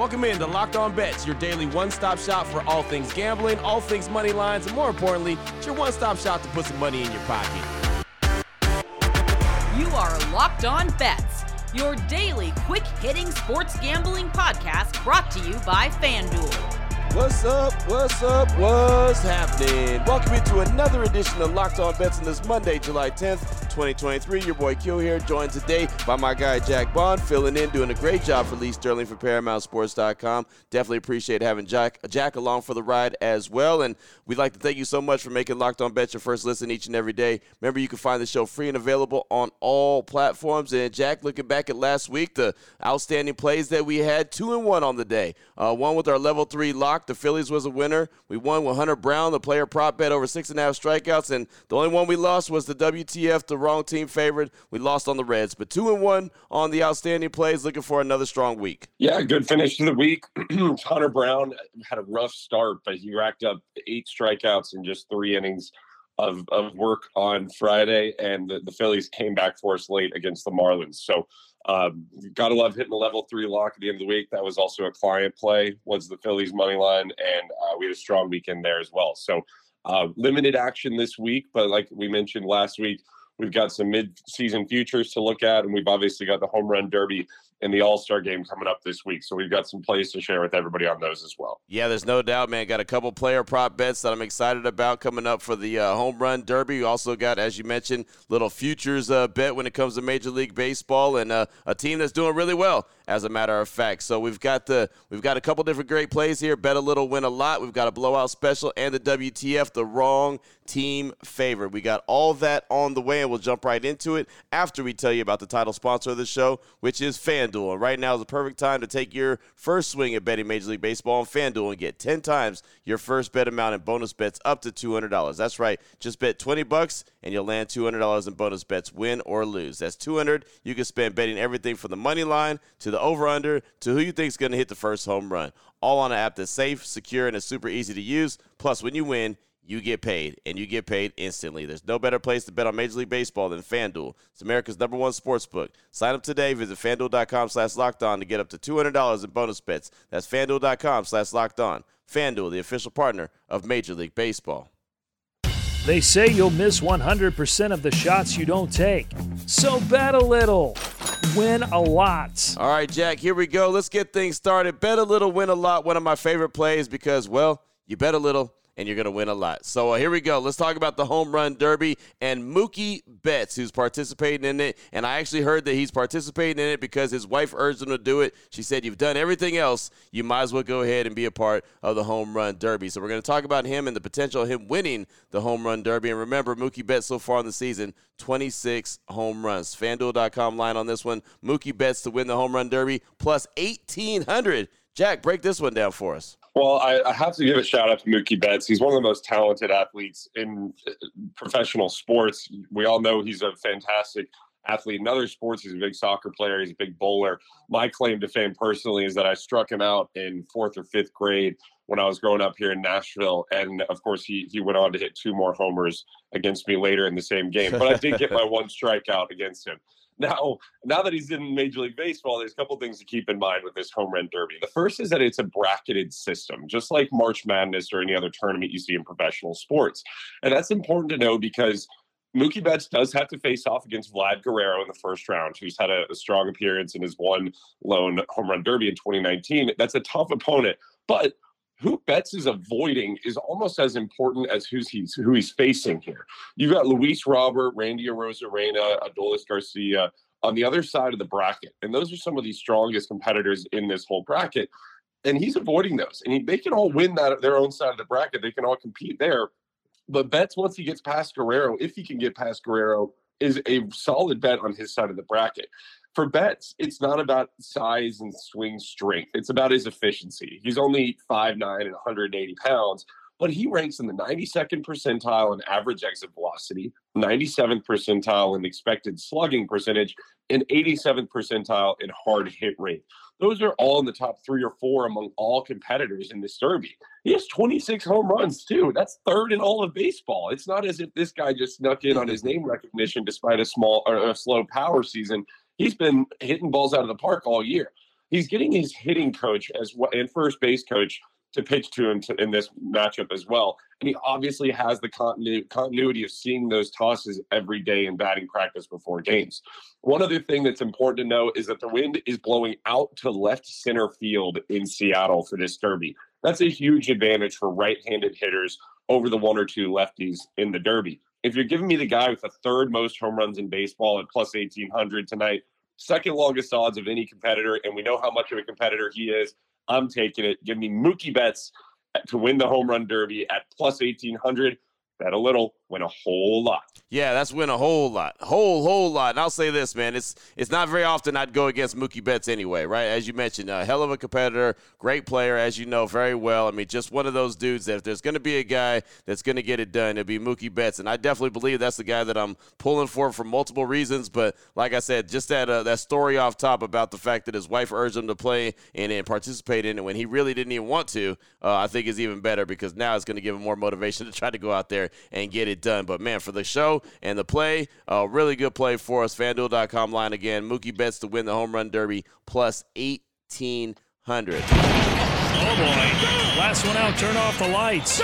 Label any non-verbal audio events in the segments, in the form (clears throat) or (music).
Welcome in to Locked On Bets, your daily one stop shop for all things gambling, all things money lines, and more importantly, it's your one stop shop to put some money in your pocket. You are Locked On Bets, your daily quick hitting sports gambling podcast brought to you by FanDuel. What's up? What's up? What's happening? Welcome into another edition of Locked On Bets on this Monday, July 10th, 2023. Your boy Q here, joined today by my guy Jack Bond, filling in, doing a great job for Lee Sterling for ParamountSports.com. Definitely appreciate having Jack Jack along for the ride as well. And we'd like to thank you so much for making Locked On Bets your first listen each and every day. Remember, you can find the show free and available on all platforms. And Jack, looking back at last week, the outstanding plays that we had, two and one on the day. Uh, one with our level three lock the Phillies was a winner. We won with Hunter Brown, the player prop bet over six and a half strikeouts, and the only one we lost was the WTF, the wrong team favorite. We lost on the Reds, but two and one on the outstanding plays. Looking for another strong week. Yeah, good finish to the week. (clears throat) Hunter Brown had a rough start, but he racked up eight strikeouts in just three innings. Of, of work on Friday, and the, the Phillies came back for us late against the Marlins. So um, gotta love hitting the level three lock at the end of the week. That was also a client play. Was the Phillies money line, and uh, we had a strong weekend there as well. So uh, limited action this week, but like we mentioned last week, we've got some mid-season futures to look at, and we've obviously got the home run derby in the All Star game coming up this week. So we've got some plays to share with everybody on those as well. Yeah, there's no doubt, man. Got a couple player prop bets that I'm excited about coming up for the uh, home run derby. Also got, as you mentioned, little futures uh, bet when it comes to Major League Baseball and uh, a team that's doing really well, as a matter of fact. So we've got the we've got a couple different great plays here. Bet a little, win a lot. We've got a blowout special and the WTF, the wrong team favorite. We got all that on the way, and we'll jump right into it after we tell you about the title sponsor of the show, which is FanDuel. And right now is the perfect time to take your first swing at betting Major League Baseball on FanDuel and get 10 times your first bet amount in bonus bets up to $200. That's right. Just bet 20 bucks and you'll land $200 in bonus bets, win or lose. That's 200 you can spend betting everything from the money line to the over-under to who you think is going to hit the first home run. All on an app that's safe, secure, and is super easy to use. Plus, when you win, you get paid, and you get paid instantly. There's no better place to bet on Major League Baseball than FanDuel. It's America's number one sports book. Sign up today. Visit FanDuel.com slash locked on to get up to $200 in bonus bets. That's FanDuel.com slash locked on. FanDuel, the official partner of Major League Baseball. They say you'll miss 100% of the shots you don't take. So bet a little, win a lot. All right, Jack, here we go. Let's get things started. Bet a little, win a lot. One of my favorite plays because, well, you bet a little and you're going to win a lot. So uh, here we go. Let's talk about the home run derby and Mookie Betts, who's participating in it. And I actually heard that he's participating in it because his wife urged him to do it. She said, You've done everything else. You might as well go ahead and be a part of the home run derby. So we're going to talk about him and the potential of him winning the home run derby. And remember, Mookie Betts so far in the season, 26 home runs. FanDuel.com line on this one. Mookie Betts to win the home run derby plus 1,800. Jack, break this one down for us. Well, I, I, have to give a shout out to Mookie Betts. He's one of the most talented athletes in professional sports. We all know he's a fantastic athlete in other sports. He's a big soccer player. He's a big bowler. My claim to fame personally is that I struck him out in fourth or fifth grade when I was growing up here in Nashville. And of course, he, he went on to hit two more homers against me later in the same game. But I did get my (laughs) one strikeout against him. Now, now that he's in Major League Baseball, there's a couple things to keep in mind with this home run derby. The first is that it's a bracketed system, just like March Madness or any other tournament you see in professional sports. And that's important to know because Mookie Betts does have to face off against Vlad Guerrero in the first round, who's had a, a strong appearance in his one lone home run derby in 2019. That's a tough opponent, but who Betts is avoiding is almost as important as who's he's who he's facing here. You've got Luis Robert, Randy Arozarena, Adolis Garcia on the other side of the bracket, and those are some of the strongest competitors in this whole bracket. And he's avoiding those, and he, they can all win that their own side of the bracket. They can all compete there. But Betts, once he gets past Guerrero, if he can get past Guerrero, is a solid bet on his side of the bracket for Betts, it's not about size and swing strength. It's about his efficiency. He's only 5'9 and 180 pounds, but he ranks in the 92nd percentile in average exit velocity, 97th percentile in expected slugging percentage, and 87th percentile in hard hit rate. Those are all in the top three or four among all competitors in this derby. He has 26 home runs, too. That's third in all of baseball. It's not as if this guy just snuck in on his name recognition despite a small or a slow power season he's been hitting balls out of the park all year. he's getting his hitting coach as well and first base coach to pitch to him to, in this matchup as well. And he obviously has the continu- continuity of seeing those tosses every day in batting practice before games. One other thing that's important to know is that the wind is blowing out to left center field in Seattle for this derby. That's a huge advantage for right handed hitters over the one or two lefties in the derby. If you're giving me the guy with the third most home runs in baseball at plus 1800 tonight, second longest odds of any competitor, and we know how much of a competitor he is I'm taking it. Give me Mookie Betts to win the home run derby at plus 1800. Bet a little, win a whole lot. Yeah, that's win a whole lot, whole whole lot. And I'll say this, man, it's it's not very often I'd go against Mookie Betts anyway, right? As you mentioned, a hell of a competitor, great player, as you know very well. I mean, just one of those dudes that if there's going to be a guy that's going to get it done, it'll be Mookie Betts, and I definitely believe that's the guy that I'm pulling for for multiple reasons. But like I said, just that uh, that story off top about the fact that his wife urged him to play and, and participate in it when he really didn't even want to, uh, I think is even better because now it's going to give him more motivation (laughs) to try to go out there and get it done. But man, for the show and the play. A really good play for us. FanDuel.com line again. Mookie Betts to win the home run derby plus 1,800. Oh boy. Last one out, turn off the lights.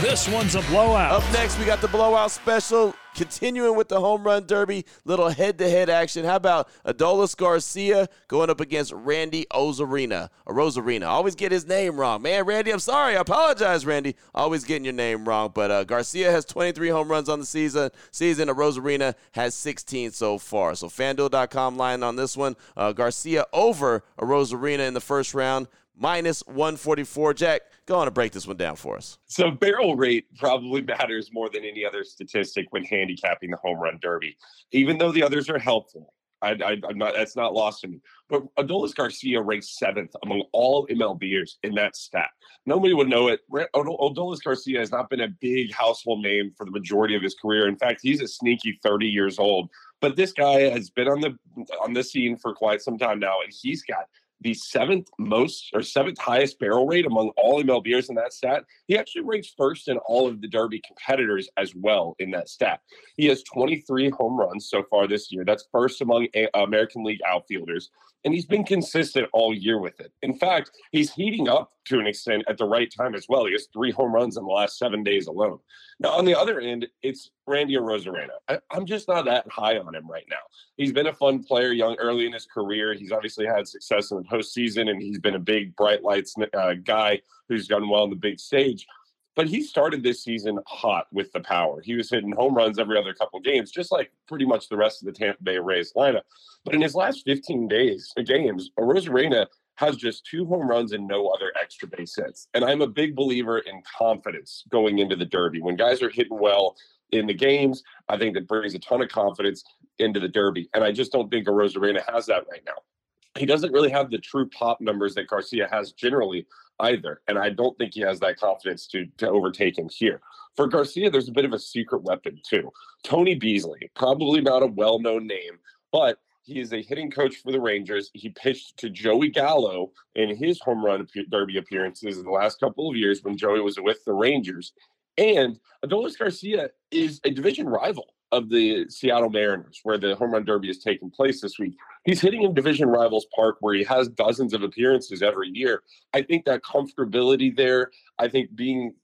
This one's a blowout. Up next, we got the blowout special. Continuing with the home run derby, little head to head action. How about Adolis Garcia going up against Randy Ozarena? Or Rosarina. Always get his name wrong. Man, Randy, I'm sorry. I apologize, Randy. Always getting your name wrong. But uh, Garcia has 23 home runs on the season. Season. A Rosarina has 16 so far. So FanDuel.com line on this one. Uh, Garcia over a Rosarina in the first round minus 144. Jack, go on and break this one down for us. So, barrel rate probably matters more than any other statistic when handicapping the home run derby, even though the others are helpful. I, am not. That's not lost to me. But Adolis Garcia ranks seventh among all MLBers in that stat. Nobody would know it. Adolis Garcia has not been a big household name for the majority of his career. In fact, he's a sneaky 30 years old. But this guy has been on the on the scene for quite some time now, and he's got the seventh most or seventh highest barrel rate among all MLBers in that stat. He actually ranks first in all of the Derby competitors as well in that stat. He has 23 home runs so far this year. That's first among American League outfielders. And he's been consistent all year with it. In fact, he's heating up to an extent at the right time as well. He has three home runs in the last seven days alone. Now, on the other end, it's Randy Arozarena. I, am just not that high on him right now. He's been a fun player young early in his career. He's obviously had success in the postseason, and he's been a big bright lights uh, guy who's done well on the big stage. But he started this season hot with the power. He was hitting home runs every other couple games, just like pretty much the rest of the Tampa Bay Rays lineup. But in his last 15 days of games, Arozarena has just two home runs and no other extra base hits. And I'm a big believer in confidence going into the Derby. When guys are hitting well in the games, I think that brings a ton of confidence into the Derby. And I just don't think Arozarena has that right now. He doesn't really have the true pop numbers that Garcia has generally either. And I don't think he has that confidence to, to overtake him here. For Garcia, there's a bit of a secret weapon, too. Tony Beasley, probably not a well known name, but he is a hitting coach for the Rangers. He pitched to Joey Gallo in his home run derby appearances in the last couple of years when Joey was with the Rangers. And Adolis Garcia is a division rival of the Seattle Mariners, where the home run derby is taking place this week. He's hitting in division rivals park where he has dozens of appearances every year. I think that comfortability there, I think being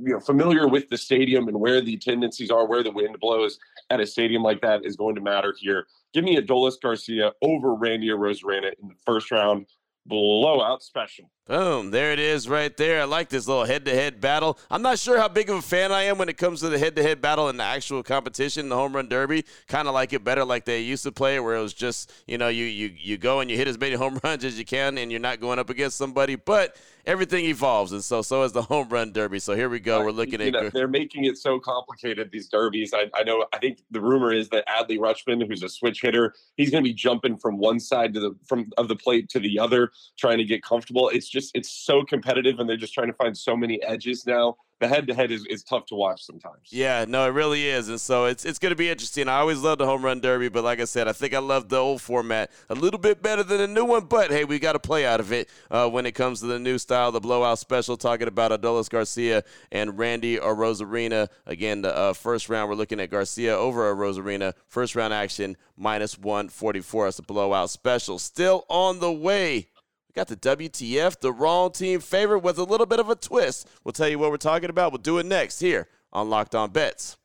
you know familiar with the stadium and where the tendencies are, where the wind blows at a stadium like that is going to matter here. Give me Adolis Garcia over Randy Arozarena in the first round blowout special. Boom, there it is right there. I like this little head to head battle. I'm not sure how big of a fan I am when it comes to the head to head battle in the actual competition, the home run derby. Kind of like it better like they used to play where it was just, you know, you, you, you go and you hit as many home (laughs) runs as you can and you're not going up against somebody. But everything evolves, and so so is the home run derby. So here we go. We're looking you at. Know, they're making it so complicated, these derbies. I, I know, I think the rumor is that Adley Rutschman, who's a switch hitter, he's going to be jumping from one side to the from of the plate to the other, trying to get comfortable. It's just, it's so competitive and they're just trying to find so many edges now the head to head is is tough to watch sometimes. Yeah, no, it really is, and so it's it's going to be interesting. I always love the home run derby, but like I said, I think I love the old format a little bit better than the new one. But hey, we got to play out of it uh, when it comes to the new style, the blowout special. Talking about Adolis Garcia and Randy Arozarena. Again, the uh, first round we're looking at Garcia over Arozarena. First round action minus one forty four. That's a blowout special. Still on the way got the WTF, the wrong team favorite with a little bit of a twist. We'll tell you what we're talking about. We'll do it next here on Locked On Bets.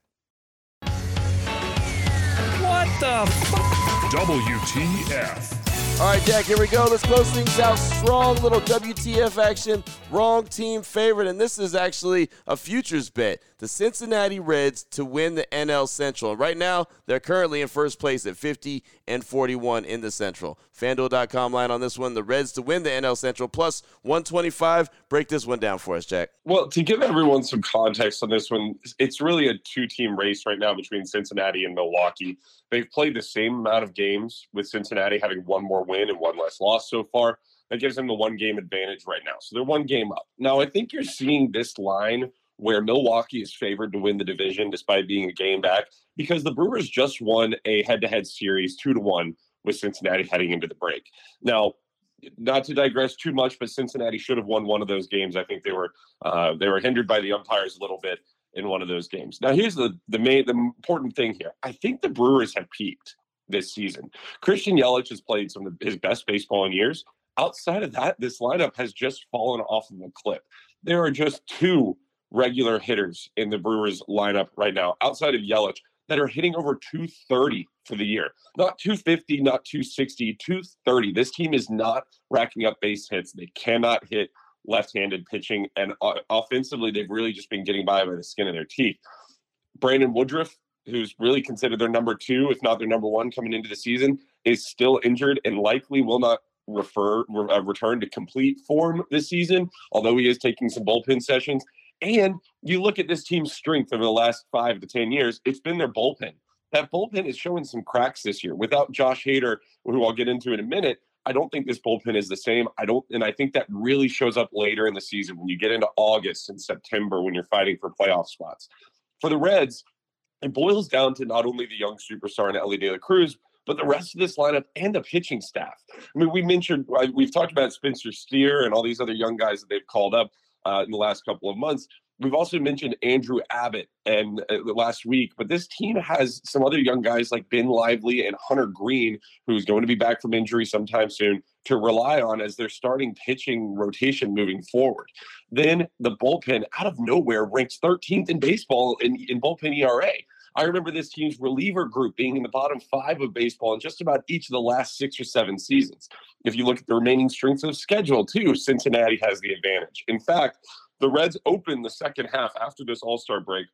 What the f- WTF. All right, Jack, here we go. Let's close things out. Strong little WTF action. Wrong team favorite. And this is actually a futures bet. The Cincinnati Reds to win the NL Central. Right now, they're currently in first place at 50 and 41 in the Central. FanDuel.com line on this one. The Reds to win the NL Central plus 125. Break this one down for us, Jack. Well, to give everyone some context on this one, it's really a two team race right now between Cincinnati and Milwaukee. They've played the same amount of games with Cincinnati having one more win and one less loss so far. That gives them the one game advantage right now. So they're one game up. Now, I think you're seeing this line where Milwaukee is favored to win the division despite being a game back because the Brewers just won a head to head series two to one with Cincinnati heading into the break. Now, not to digress too much, but Cincinnati should have won one of those games. I think they were uh, they were hindered by the umpires a little bit in one of those games. Now, here's the the main the important thing here. I think the Brewers have peaked this season. Christian Yelich has played some of his best baseball in years. Outside of that, this lineup has just fallen off of a cliff. There are just two regular hitters in the Brewers lineup right now, outside of Yelich, that are hitting over 230 for the year. Not 250, not 260, 230. This team is not racking up base hits. They cannot hit left-handed pitching, and offensively, they've really just been getting by by the skin of their teeth. Brandon Woodruff, who's really considered their number two, if not their number one, coming into the season, is still injured and likely will not refer uh, return to complete form this season. Although he is taking some bullpen sessions, and you look at this team's strength over the last five to ten years, it's been their bullpen. That bullpen is showing some cracks this year. Without Josh Hader, who I'll get into in a minute, I don't think this bullpen is the same. I don't, and I think that really shows up later in the season when you get into August and September when you're fighting for playoff spots. For the Reds, it boils down to not only the young superstar in Elly De La Cruz, but the rest of this lineup and the pitching staff. I mean, we mentioned we've talked about Spencer Steer and all these other young guys that they've called up uh, in the last couple of months. We've also mentioned Andrew Abbott and uh, last week, but this team has some other young guys like Ben Lively and Hunter Greene, who's going to be back from injury sometime soon, to rely on as their starting pitching rotation moving forward. Then the bullpen, out of nowhere, ranks 13th in baseball in, in bullpen ERA. I remember this team's reliever group being in the bottom five of baseball in just about each of the last six or seven seasons. If you look at the remaining strengths of schedule, too, Cincinnati has the advantage. In fact, the Reds open the second half after this All Star break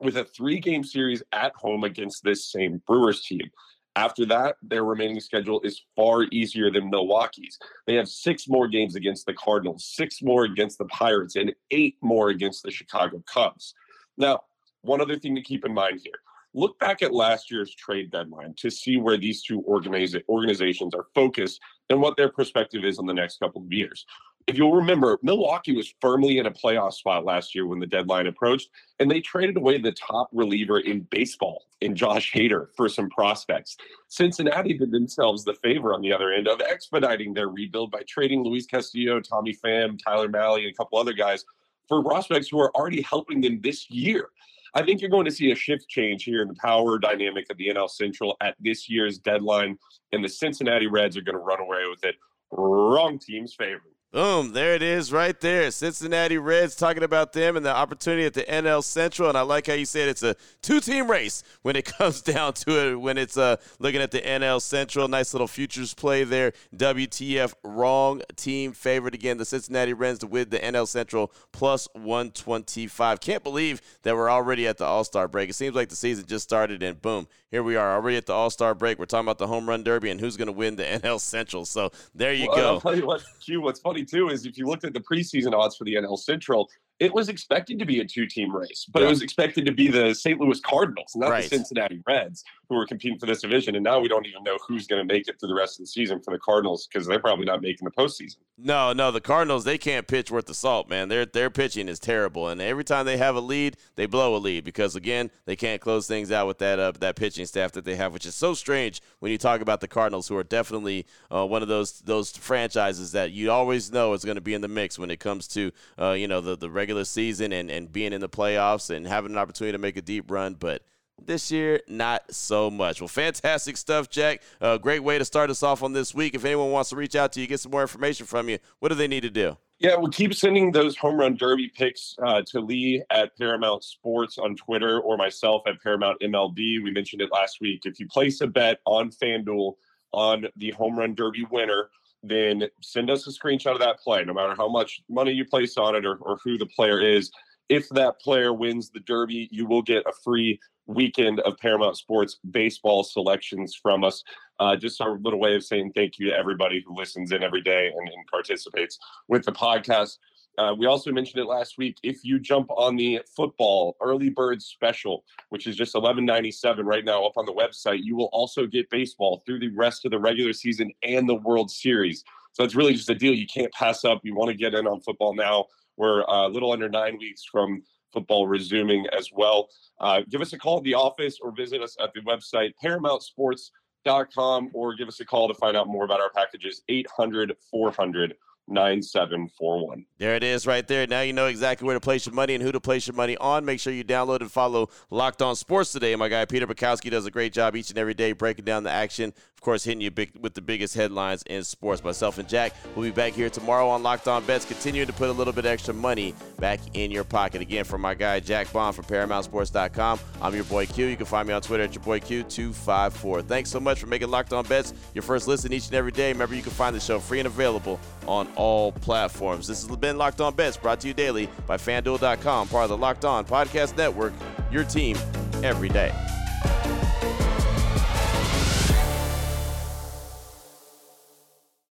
with a three game series at home against this same Brewers team. After that, their remaining schedule is far easier than Milwaukee's. They have six more games against the Cardinals, six more against the Pirates, and eight more against the Chicago Cubs. Now, one other thing to keep in mind here look back at last year's trade deadline to see where these two organiza- organizations are focused and what their perspective is on the next couple of years. If you'll remember, Milwaukee was firmly in a playoff spot last year when the deadline approached, and they traded away the top reliever in baseball in Josh Hader for some prospects. Cincinnati did themselves the favor on the other end of expediting their rebuild by trading Luis Castillo, Tommy Pham, Tyler Mahle, and a couple other guys for prospects who are already helping them this year. I think you're going to see a shift change here in the power dynamic of the NL Central at this year's deadline, and the Cincinnati Reds are going to run away with it. Wrong team's favorite. Boom, there it is right there. Cincinnati Reds talking about them and the opportunity at the NL Central. And I like how you said it's a two team race when it (laughs) comes down to it, when it's uh, looking at the NL Central. Nice little futures play there. WTF, wrong team favorite again. The Cincinnati Reds to win the NL Central plus 125. Can't believe that we're already at the All Star break. It seems like the season just started and boom, here we are already at the All Star break. We're talking about the home run derby and who's going to win the (laughs) NL Central. So there you well, go. I'll tell you what, Q, what's funny too is if you looked at the preseason odds for the NL Central, it was expected to be a two-team race, but yeah. it was expected to be the St. Louis Cardinals, not right. the Cincinnati Reds, who were competing for this division. And now we don't even know who's going to make it through the rest of the season for the Cardinals because they're probably not making the postseason. No, no, the Cardinals they can't pitch worth the salt, man. Their their pitching is terrible, and every time they have a lead, they blow a lead because again they can't close things out with that uh, that pitching staff that they have, which is so strange when you talk about the Cardinals, who are definitely uh, one of those those franchises that you always know is going to be in the mix when it comes to uh, you know the the regular season and and being in the playoffs and having an opportunity to make a deep run, but This year, not so much. Well, fantastic stuff, Jack. Uh, great way to start us off on this week. If anyone wants to reach out to you, get some more information from you, what do they need to do? Yeah, we'll keep sending those home run derby picks uh, to Lee at Paramount Sports on Twitter or myself at Paramount MLB. We mentioned it last week. If you place a bet on FanDuel on the home run derby winner, then send us a screenshot of that play, no matter how much money you place on it or, or who the player is. If that player wins the derby, you will get a free weekend of Paramount Sports baseball selections from us. Uh, just our little way of saying thank you to everybody who listens in every day and, and participates with the podcast. Uh, we also mentioned it last week. If you jump on the football early bird special, which is just eleven ninety seven right now up on the website, you will also get baseball through the rest of the regular season and the World Series. So it's really just a deal you can't pass up. You want to get in on football now. We're uh, a little under nine weeks from football resuming as well. Uh, give us a call at the office or visit us at the website paramountsports.com or give us a call to find out more about our packages 800 400 9741. There it is right there. Now you know exactly where to place your money and who to place your money on. Make sure you download and follow Locked On Sports today. My guy Peter Bukowski does a great job each and every day breaking down the action. Of course, hitting you big, with the biggest headlines in sports. Myself and Jack will be back here tomorrow on Locked On Bets, continuing to put a little bit extra money back in your pocket. Again, from my guy Jack Bond from ParamountSports.com, I'm your boy Q. You can find me on Twitter at your boy Q254. Thanks so much for making Locked On Bets your first listen each and every day. Remember, you can find the show free and available on all platforms. This has been Locked On Bets, brought to you daily by FanDuel.com, part of the Locked On Podcast Network, your team every day.